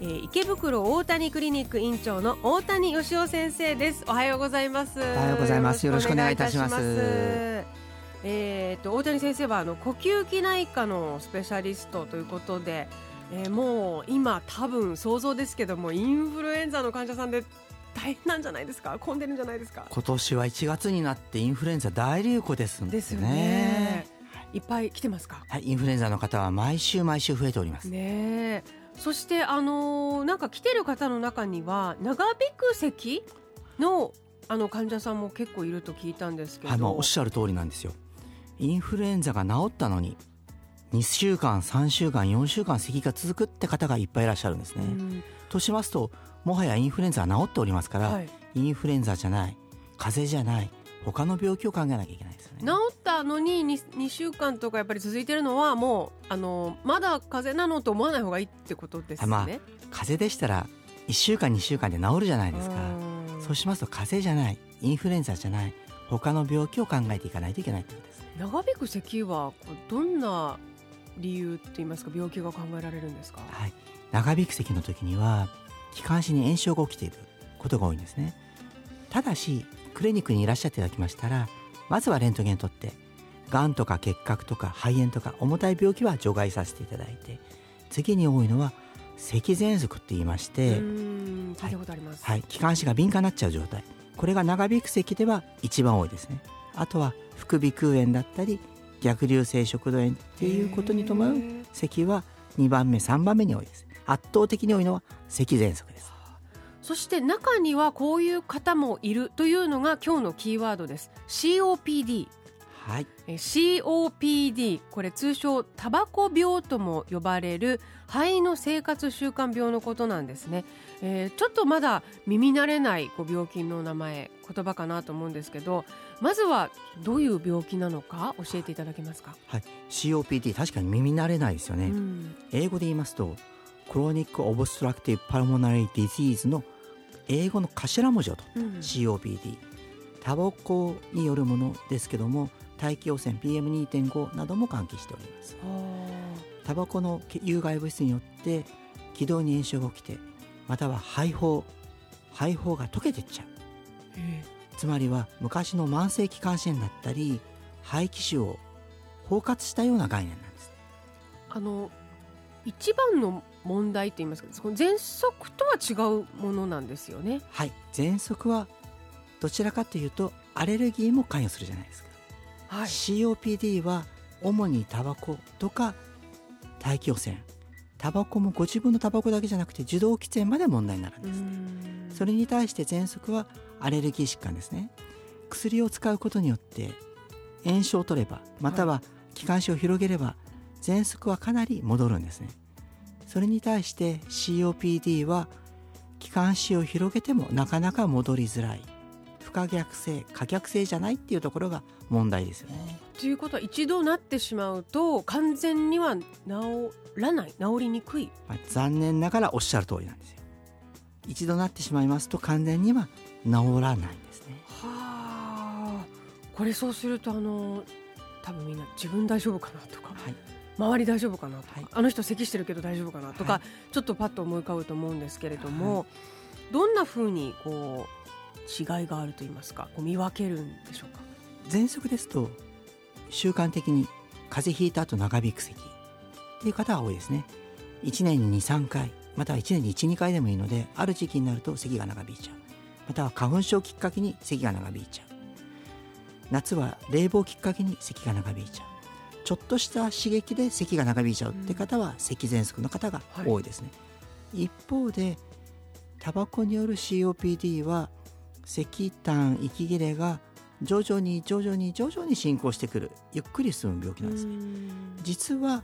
えー、池袋大谷クリニック院長の大谷義雄先生です。おはようございます。おはようございます。よろしくお願いいたします。えーと、大谷先生はあの呼吸器内科のスペシャリストということで、えー、もう今多分想像ですけどもインフルエンザの患者さんで大変なんじゃないですか？混んでるんじゃないですか？今年は1月になってインフルエンザ大流行ですんですよね。いっぱい来てますか？はいインフルエンザの方は毎週毎週増えております。ねそしてあのー、なんか来てる方の中には長引く咳のあの患者さんも結構いると聞いたんですけどあのおっしゃる通りなんですよインフルエンザが治ったのに2週間3週間4週間咳が続くって方がいっぱいいらっしゃるんですね。としますともはやインフルエンザは治っておりますから、はい、インフルエンザじゃない風邪じゃない他の病気を考えなきゃいけないですよね。治ったのに 2, 2週間とかやっぱり続いてるのはもうあのまだ風邪なのと思わない方がいいってことですね。まあ、風邪でしたら1週間2週間で治るじゃないですか。そうしますと風邪じゃないインフルエンザじゃない他の病気を考えていかないといけないってことです、長引く咳はどんな理由って言いますか？病気が考えられるんですか、はい、長引く咳の時には気管支に炎症が起きていることが多いんですね。ただしクリニックにいらっしゃっていただきましたらまずはレントゲン取ってがんとか結核とか肺炎とか重たい病気は除外させていただいて次に多いのは咳喘息って言いまして聞いたことあります、はい、気管支が敏感になっちゃう状態。これが長引く咳では一番多いですね。あとは副鼻腔炎だったり逆流性食道炎っていうことに伴う咳は2番目3番目に多いです。圧倒的に多いのは咳喘息です。そして中にはこういう方もいるというのが今日のキーワードです。COPD はい、COPD これ通称タバコ病とも呼ばれる肺の生活習慣病のことなんですね、えー、ちょっとまだ耳慣れないこう病気の名前言葉かなと思うんですけどまずはどういう病気なのか教えていただけますか、はい、COPD 確かに耳慣れないですよね、うん、英語で言いますと chronic obstructive pulmonary disease の英語の頭文字を取った、うん、COPD タバコによるものですけども大気汚染 PM2.5 なども関係しております。タバコの有害物質によって気道に炎症が起きてまたは肺胞肺胞が溶けていっちゃう。つまりは昔の慢性気管支炎だったり肺気腫を包括したような概念なんです。あの一番の問題と言いますかその喘息とは違うものなんですよね。はい。喘息はどちらかというとアレルギーも関与するじゃないですかはい、COPD は主にタバコとか大気汚染。タバコもご自分のタバコだけじゃなくて受動喫煙まで問題になるんです。それに対して喘息はアレルギー疾患ですね。薬を使うことによって炎症を取ればまたは気管支を広げれば喘息はかなり戻るんですね。それに対して COPD は気管支を広げてもなかなか戻りづらい不可逆性可逆性じゃないっていうところが問題ですよね。ということは一度なってしまうと完全には治らない治りにくい、まあ、残念ながらおっしゃる通りなんですよ。一度なってしまいますと完全には治らないんですね。はあ。これそうするとあの多分みんな自分大丈夫かなとか、はい、周り大丈夫かなとか、はい、あの人咳してるけど大丈夫かなとか、はい、ちょっとパッと思い浮かぶと思うんですけれども、どんなふうにこう違いがあると言いますかこう見分けるんでしょうか？喘息ですと習慣的に風邪ひいた後長引く咳。っていう方は多いですね。1年に23回または1年に12回でもいいのである時期になると咳が長引いちゃう。または花粉症きっかけに咳が長引いちゃう。夏は冷房きっかけに咳が長引いちゃう。ちょっとした刺激で咳が長引いちゃうって方は咳喘息の方が多いですね、はい、一方でタバコによる COPD は石炭息切れが徐々に徐々に徐々に進行してくる。ゆっくり進む病気なんです。ね実は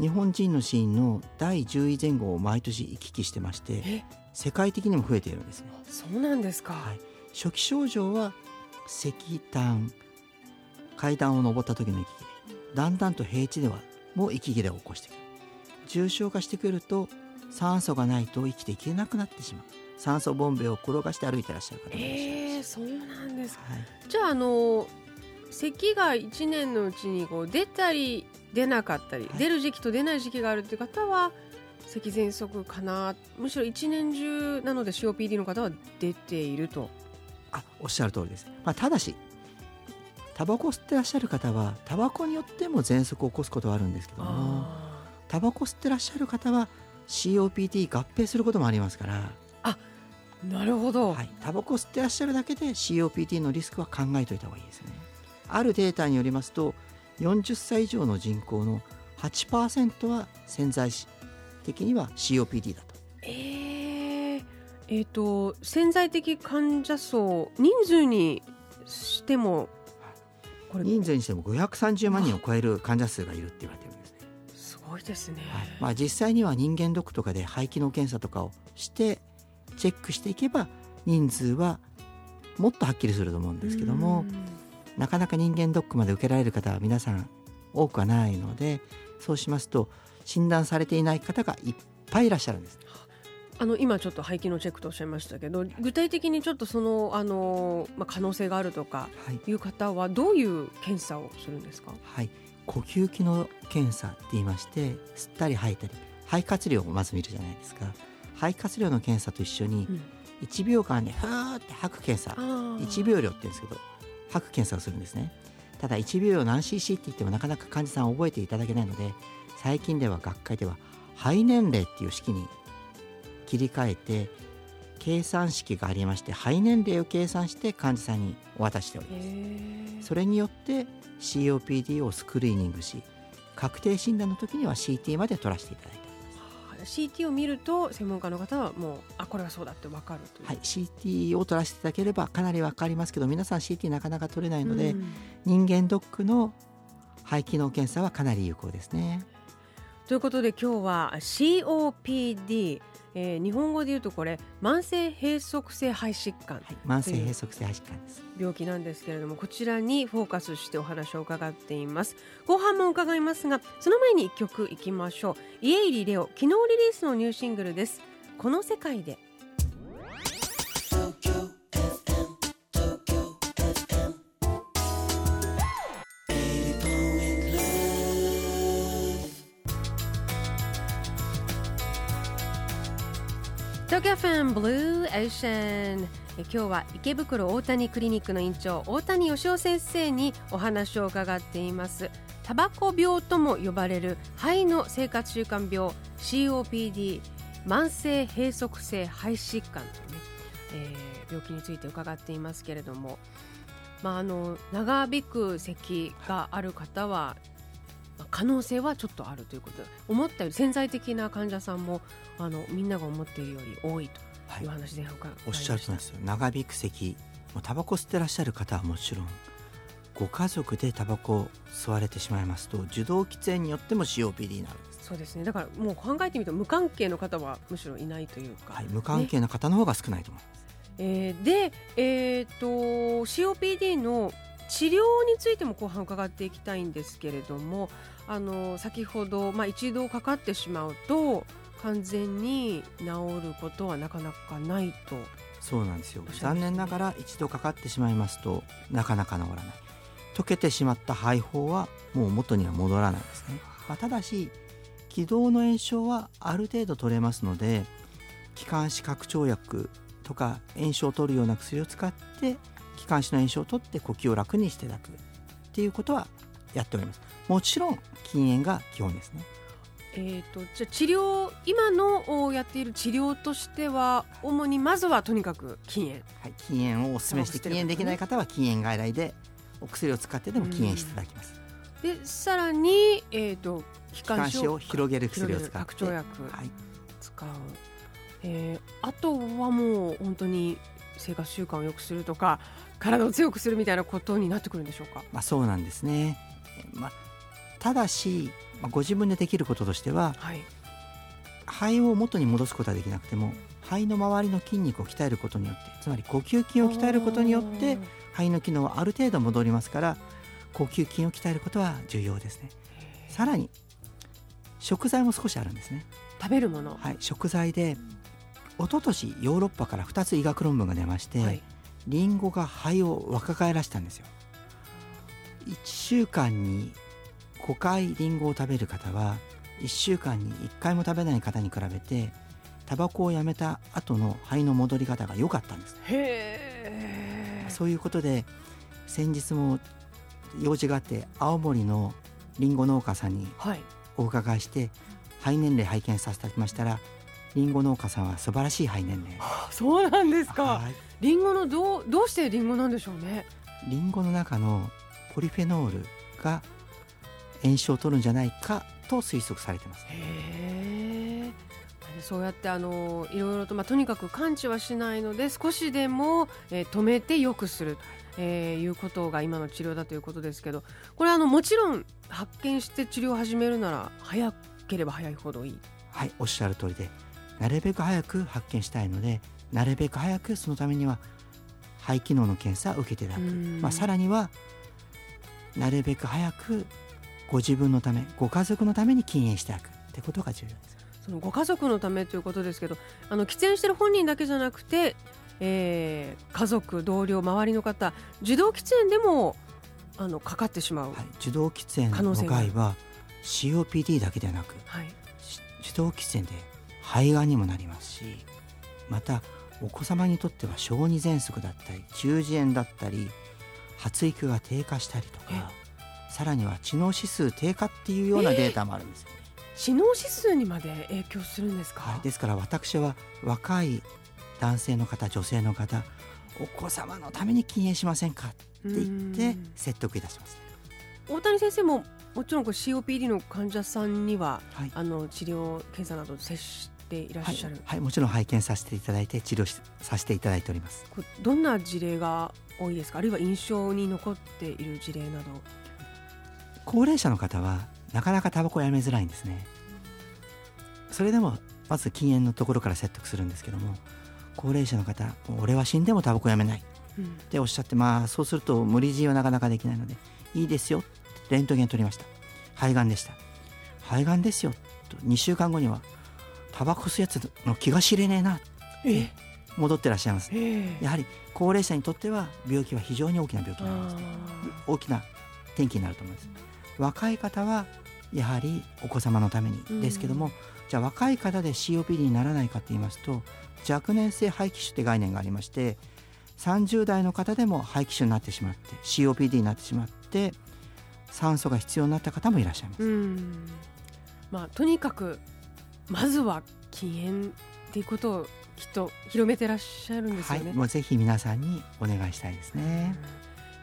日本人の死因の第10位前後を毎年行き来してまして世界的にも増えているんですね。そうなんですか、はい、初期症状は石炭階段を上った時の息切れ。だんだんと平地ではもう息切れを起こしてくる。重症化してくると酸素がないと生きていけなくなってしまう酸素ボンベを転がして歩いてらっしゃる方もいらっしゃいます、えー、そうなんですか、はい、じゃああの咳が1年のうちにこう出たり出なかったり、はい、出る時期と出ない時期があるっていう方は咳喘息かな。むしろ一年中なので COPD の方は出ていると。あおっしゃる通りです、まあ、ただしタバコ吸ってらっしゃる方はタバコによっても喘息を起こすことはあるんですけどもタバコ吸ってらっしゃる方は COPD 合併することもありますからあなるほど、はい、タバコ吸ってらっしゃるだけで COPD のリスクは考えておいた方がいいですね。あるデータによりますと40歳以上の人口の8%は潜在的には COPD だと。えー、えーと潜在的患者層人数にしてもこれ人数にしても530万人を超える患者数がいるって言われてるんですね。すごいですね、はい、まあ、実際には人間ドックとかで肺機能検査とかをしてチェックしていけば人数はもっとはっきりすると思うんですけどもなかなか人間ドックまで受けられる方は皆さん多くはないのでそうしますと診断されていない方がいっぱいいらっしゃるんです。あの今ちょっと肺機能チェックとおっしゃいましたけど具体的にちょっとそのあの、まあ、可能性があるとかい。う方はどういう検査をするんですか、はい、呼吸機能検査って言いまして吸ったり吐いたり肺活量をまず見るじゃないですか肺活量の検査と一緒に1秒間でふーって吐く検査、うん、1秒量って言うんですけど吐く検査をするんですね。ただ1秒何 cc って言ってもなかなか患者さん覚えていただけないので最近では学会では肺年齢っていう式に切り替えて計算式がありまして肺年齢を計算して患者さんにお渡ししております。それによって COPD をスクリーニングし確定診断の時には CT まで取らせていただいて CT を見ると専門家の方はもうあこれはそうだって分かるという、はい、CT を取らせていただければかなり分かります。けど皆さん CT なかなか取れないので、うん、人間ドックの肺機能検査はかなり有効ですね。ということで今日は COPD えー、日本語で言うとこれ慢性閉塞性肺疾患、はい、慢性閉塞性肺疾患です。病気なんですけれどもこちらにフォーカスしてお話を伺っています。後半も伺いますがその前に一曲いきましょう。家入レオ昨日リリースのニューシングルです。この世界でンブルーエーシャン今日は池袋大谷クリニックの院長大谷義雄先生にお話を伺っています。タバコ病とも呼ばれる肺の生活習慣病 COPD 慢性閉塞性肺疾患というね、えー、病気について伺っていますけれども、まあ、あの長引く咳がある方は可能性はちょっとあるということで思ったより潜在的な患者さんもあのみんなが思っているより多いと。いう話で、はい、おっしゃるとですよ。長引く咳タバコ吸ってらっしゃる方はもちろんご家族でタバコを吸われてしまいますと受動喫煙によっても COPD になるんです。そうですね。だからもう考えてみると無関係の方はむしろいないというか、はい、無関係な方の方が少ないと思います、ね、えー、で、えーと COPD の治療についても後半伺っていきたいんですけれどもあの先ほど、まあ、一度かかってしまうと完全に治ることはなかなかないと。そうなんですよ。残念ながら一度かかってしまいますとなかなか治らない。溶けてしまった肺胞はもう元には戻らないですね、まあ、ただし気道の炎症はある程度取れますので気管支拡張薬とか炎症を取るような薬を使って気管支の炎症を取って呼吸を楽にしていただくっていうことはやっております。もちろん禁煙が基本ですねえーと、じゃ治療今のやっている治療としては主にまずはとにかく禁煙、はい、禁煙をお勧めして禁煙できない方は禁煙外来でお薬を使ってでも禁煙していただきます。でさらに、えーと、気管支を広げる薬を使って。拡張薬使う、はい、えー、あとはもう本当に生活習慣を良くするとか体を強くするみたいなことになってくるんでしょうか、まあ、そうなんですね、まあただし、まあ、ご自分でできることとしては、はい、肺を元に戻すことはできなくても肺の周りの筋肉を鍛えることによってつまり呼吸筋を鍛えることによって肺の機能はある程度戻りますから呼吸筋を鍛えることは重要ですね。さらに食材も少しあるんですね。食べるもの。はい食材で一昨年ヨーロッパから2つ医学論文が出まして、はい、リンゴが肺を若返らしたんですよ。1週間に5回リンゴを食べる方は1週間に1回も食べない方に比べてタバコをやめた後の肺の戻り方が良かったんです。へそういうことで先日も用事があって青森のりんご農家さんにお伺いして、はい、肺年齢拝見させていただきましたらりんご農家さんは素晴らしい肺年齢。そうなんですか。りんごのどうどうしてりんごなんでしょうね。りんごの中のポリフェノールが炎症を取るんじゃないかと推測されてます。へそうやってあのいろいろと、まあ、とにかく完治はしないので少しでも、えー、止めてよくする、えー、いうことが今の治療だということですけどこれあのもちろん発見して治療を始めるなら早ければ早いほどいい。はいおっしゃる通りでなるべく早く発見したいのでなるべく早くそのためには肺機能の検査を受けていただく、まあ、さらにはなるべく早くご自分のためご家族のために禁煙していく。ってことが重要です。そのご家族のためということですけどあの喫煙してる本人だけじゃなくて、えー、家族同僚周りの方受動喫煙でもあのかかってしまう、はい、受動喫煙の場合は COPD だけではなく、はい、受動喫煙で肺がんにもなりますしまたお子様にとっては小児喘息だったり中耳炎だったり発育が低下したりとかさらには知能指数低下っていうようなデータもあるんですよね。知能指数にまで影響するんですか、はい、ですから私は若い男性の方女性の方お子様のために禁煙しませんかって言って説得いたします、ね、大谷先生ももちろんこれ COPD の患者さんには、はい、あの治療検査など接していらっしゃる、はい、はい、もちろん拝見させていただいて治療させていただいております。どんな事例が多いですか？あるいは印象に残っている事例など高齢者の方はなかなかタバコをやめづらいんですね。それでもまず禁煙のところから説得するんですけども高齢者の方俺は死んでもタバコやめない、うん、っておっしゃってまあそうすると無理強いはなかなかできないのでいいですよ。レントゲン取りました。肺がんでした。肺がんですよ。と2週間後にはタバコ吸うやつの気が知れねえな。って戻ってらっしゃいます、やはり高齢者にとっては病気は非常に大きな病気になります、ね、大きな転機になると思います若い方はやはりお子様のためにですけども、じゃあ若い方で COPD にならないかと言いますと若年性肺気腫って概念がありまして30代の方でも肺気腫になってしまって COPD になってしまって酸素が必要になった方もいらっしゃいます。まあ、とにかくまずは禁煙っていうことをきっと広めてらっしゃるんですよね。はい、もうぜひ皆さんにお願いしたいですね。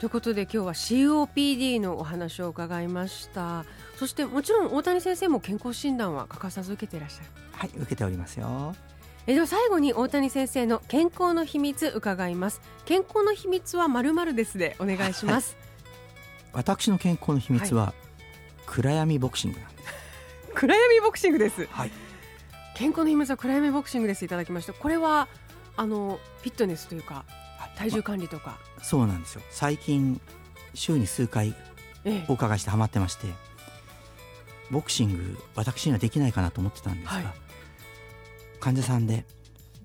ということで今日は COPD のお話を伺いました。そしてもちろん大谷先生も健康診断は欠かさず受けていらっしゃる。はい受けておりますよ。えでは最後に大谷先生の健康の秘密伺います。健康の秘密はまるまるですでお願いします、はい。私の健康の秘密は、はい、暗闇ボクシング暗闇ボクシングです。はい。健康の秘密は暗闇ボクシングです。いただきました。これはあのフィットネスというか体重管理とか、ま、そうなんですよ。最近週に数回お伺いしてハマってまして、ええ、ボクシング私にはできないかなと思ってたんですが、はい、患者さんで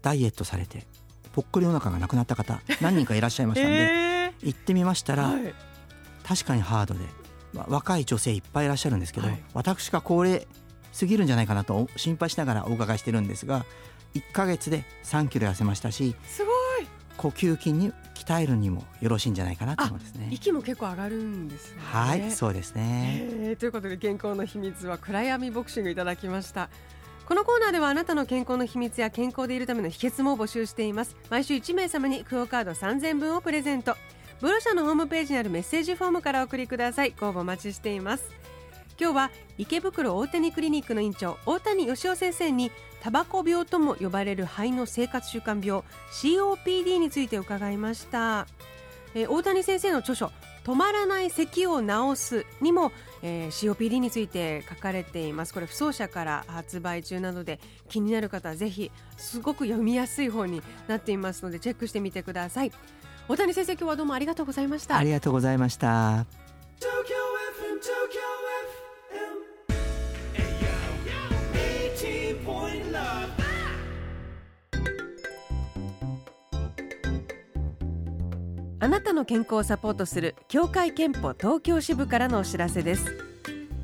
ダイエットされてぽっこりお腹がなくなった方 何人かいらっしゃいましたんで、えー、行ってみましたら、はい、確かにハードで、まあ、若い女性いっぱいいらっしゃるんですけど、はい、私が高齢すぎるんじゃないかなと心配しながらお伺いしてるんですが1か月で3キロ痩せましたしすごい呼吸筋に鍛えるにもよろしいんじゃないかなと思うんですね。息も結構上がるんですね。はいそうですね、えー、ということで健康の秘密は暗闇ボクシングいただきました。このコーナーではあなたの健康の秘密や健康でいるための秘訣も募集しています。毎週1名様にクオカード3000分をプレゼント。ブロ社のホームページにあるメッセージフォームからお送りください。ご応募お待ちしています今日は池袋大谷クリニックの院長大谷義雄先生にタバコ病とも呼ばれる肺の生活習慣病 COPD について伺いました、えー、大谷先生の著書止まらない咳を治すにも、えー、COPD について書かれています。これ不走者から発売中なので気になる方はぜひすごく読みやすい本になっていますのでチェックしてみてください。大谷先生今日はどうもありがとうございました。ありがとうございました。あなたの健康をサポートする協会憲法東京支部からのお知らせです。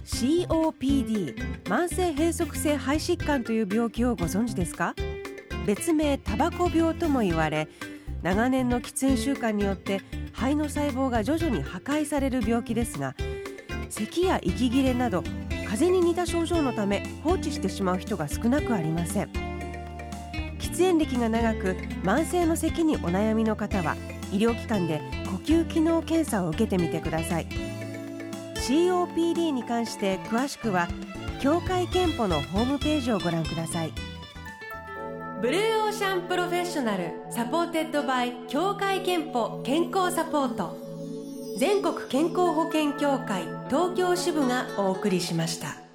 COPD 慢性閉塞性肺疾患という病気をご存知ですか？別名タバコ病とも言われ長年の喫煙習慣によって肺の細胞が徐々に破壊される病気ですが咳や息切れなど風邪に似た症状のため放置してしまう人が少なくありません。喫煙歴が長く慢性の咳にお悩みの方は医療機関で呼吸機能検査を受けてみてください。COPD に関して詳しくは協会憲法のホームページをご覧ください。Blue Ocean Professional supported by 協会けんぽ健康サポート。全国健康保険協会東京支部がお送りしました。